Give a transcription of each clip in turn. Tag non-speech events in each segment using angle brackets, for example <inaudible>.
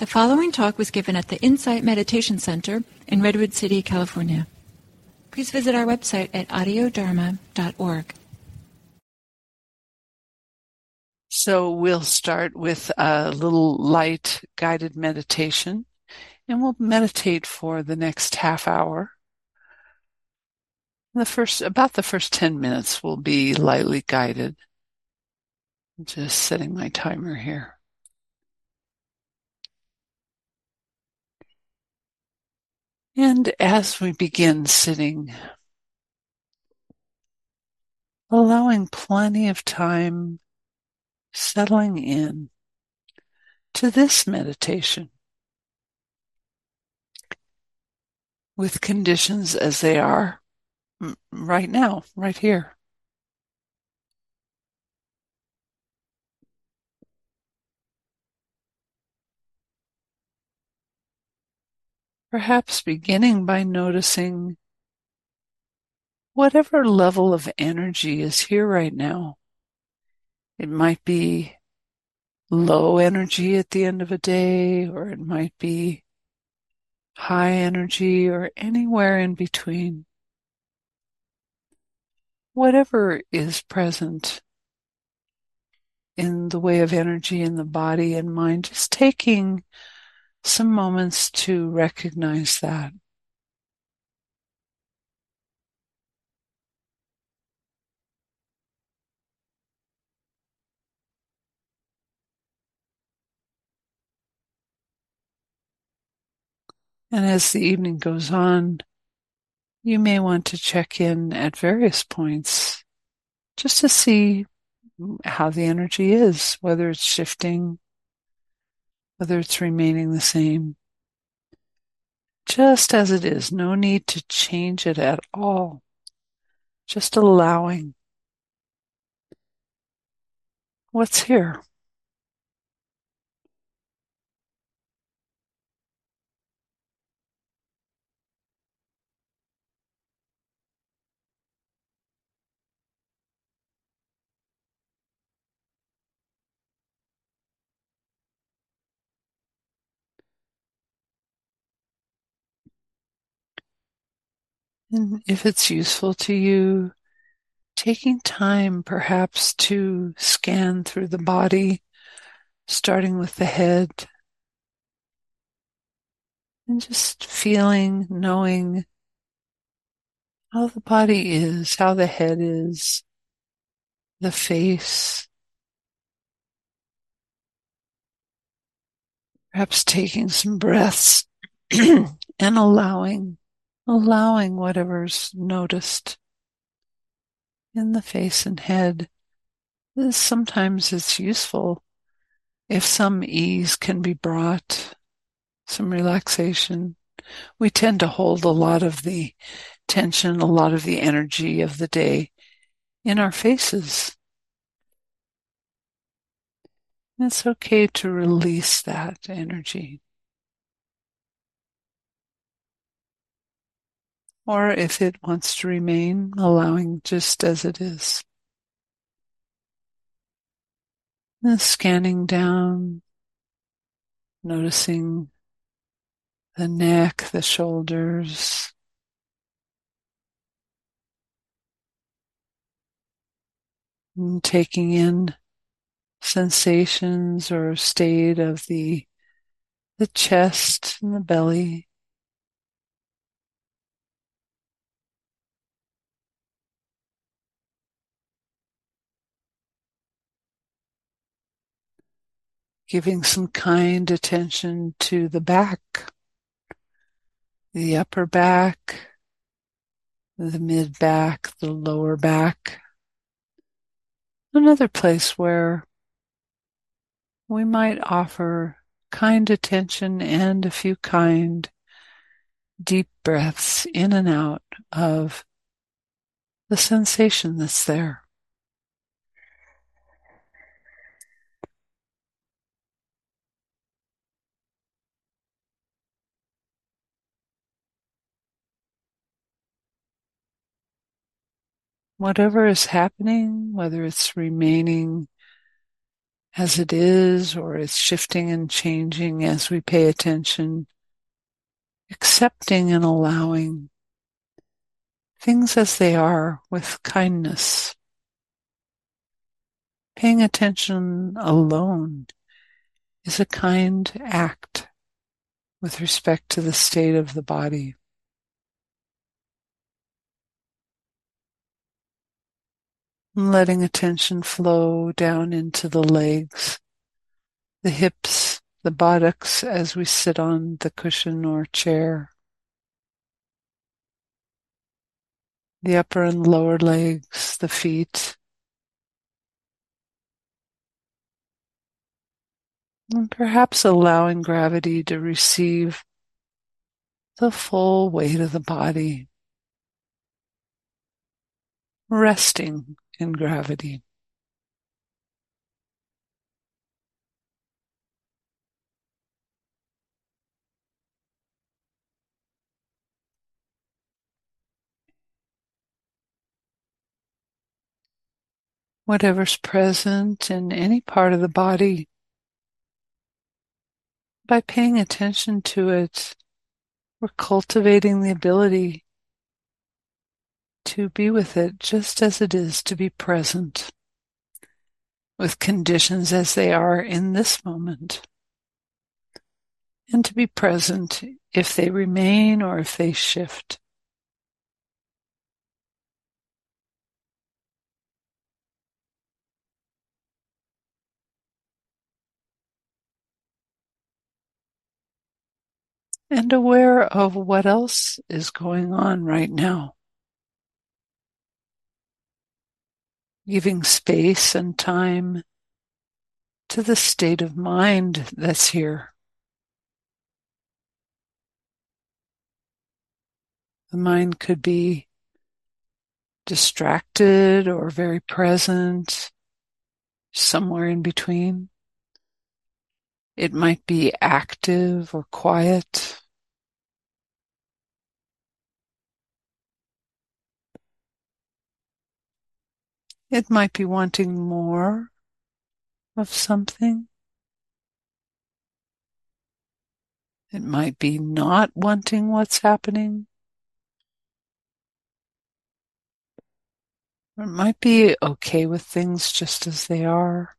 The following talk was given at the Insight Meditation Center in Redwood City, California. Please visit our website at audiodharma.org. So we'll start with a little light guided meditation and we'll meditate for the next half hour. The first, about the first 10 minutes will be lightly guided. I'm Just setting my timer here. And as we begin sitting, allowing plenty of time settling in to this meditation with conditions as they are right now, right here. Perhaps beginning by noticing whatever level of energy is here right now. It might be low energy at the end of a day, or it might be high energy, or anywhere in between. Whatever is present in the way of energy in the body and mind, just taking some moments to recognize that. And as the evening goes on, you may want to check in at various points just to see how the energy is, whether it's shifting, whether it's remaining the same, just as it is. No need to change it at all. Just allowing what's here. And if it's useful to you, taking time perhaps to scan through the body, starting with the head, and just feeling, knowing how the body is, how the head is, the face. Perhaps taking some breaths <clears throat> and allowing allowing whatever's noticed in the face and head. Sometimes it's useful if some ease can be brought, some relaxation. We tend to hold a lot of the tension, a lot of the energy of the day in our faces. It's okay to release that energy. Or if it wants to remain, allowing just as it is. And scanning down, noticing the neck, the shoulders, and taking in sensations or state of the the chest and the belly. Giving some kind attention to the back, the upper back, the mid back, the lower back. Another place where we might offer kind attention and a few kind deep breaths in and out of the sensation that's there. Whatever is happening, whether it's remaining as it is or it's shifting and changing as we pay attention, accepting and allowing things as they are with kindness. Paying attention alone is a kind act with respect to the state of the body. Letting attention flow down into the legs, the hips, the buttocks as we sit on the cushion or chair. The upper and lower legs, the feet. And perhaps allowing gravity to receive the full weight of the body, resting in gravity. Whatever's present in any part of the body, by paying attention to it, we're cultivating the ability to be with it just as it is, to be present with conditions as they are in this moment, and to be present if they remain or if they shift. And aware of what else is going on right now. Giving space and time to the state of mind that's here. The mind could be distracted or very present, somewhere in between. It might be active or quiet. It might be wanting more of something. It might be not wanting what's happening. Or it might be okay with things just as they are.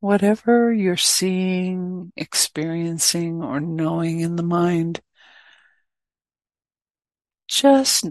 Whatever you're seeing, experiencing, or knowing in the mind, just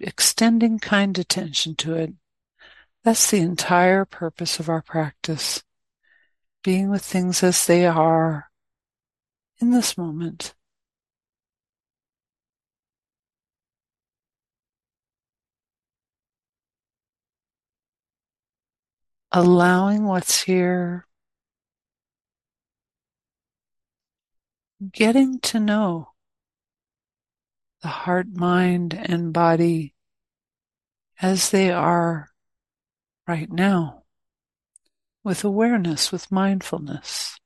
extending kind attention to it. That's the entire purpose of our practice. Being with things as they are in this moment. Allowing what's here. Getting to know the heart, mind, and body as they are right now with awareness, with mindfulness.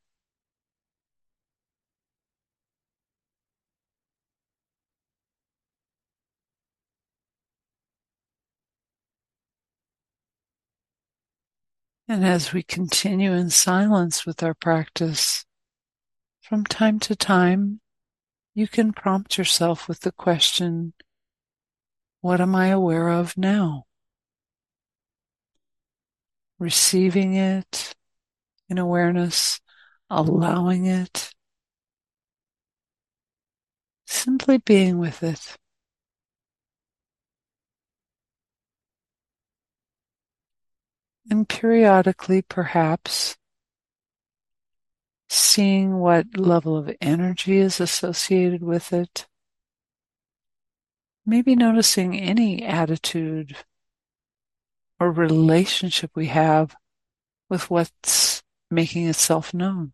And as we continue in silence with our practice, from time to time, you can prompt yourself with the question, What am I aware of now? Receiving it in awareness, allowing it, simply being with it. And periodically, perhaps, seeing what level of energy is associated with it. Maybe noticing any attitude or relationship we have with what's making itself known.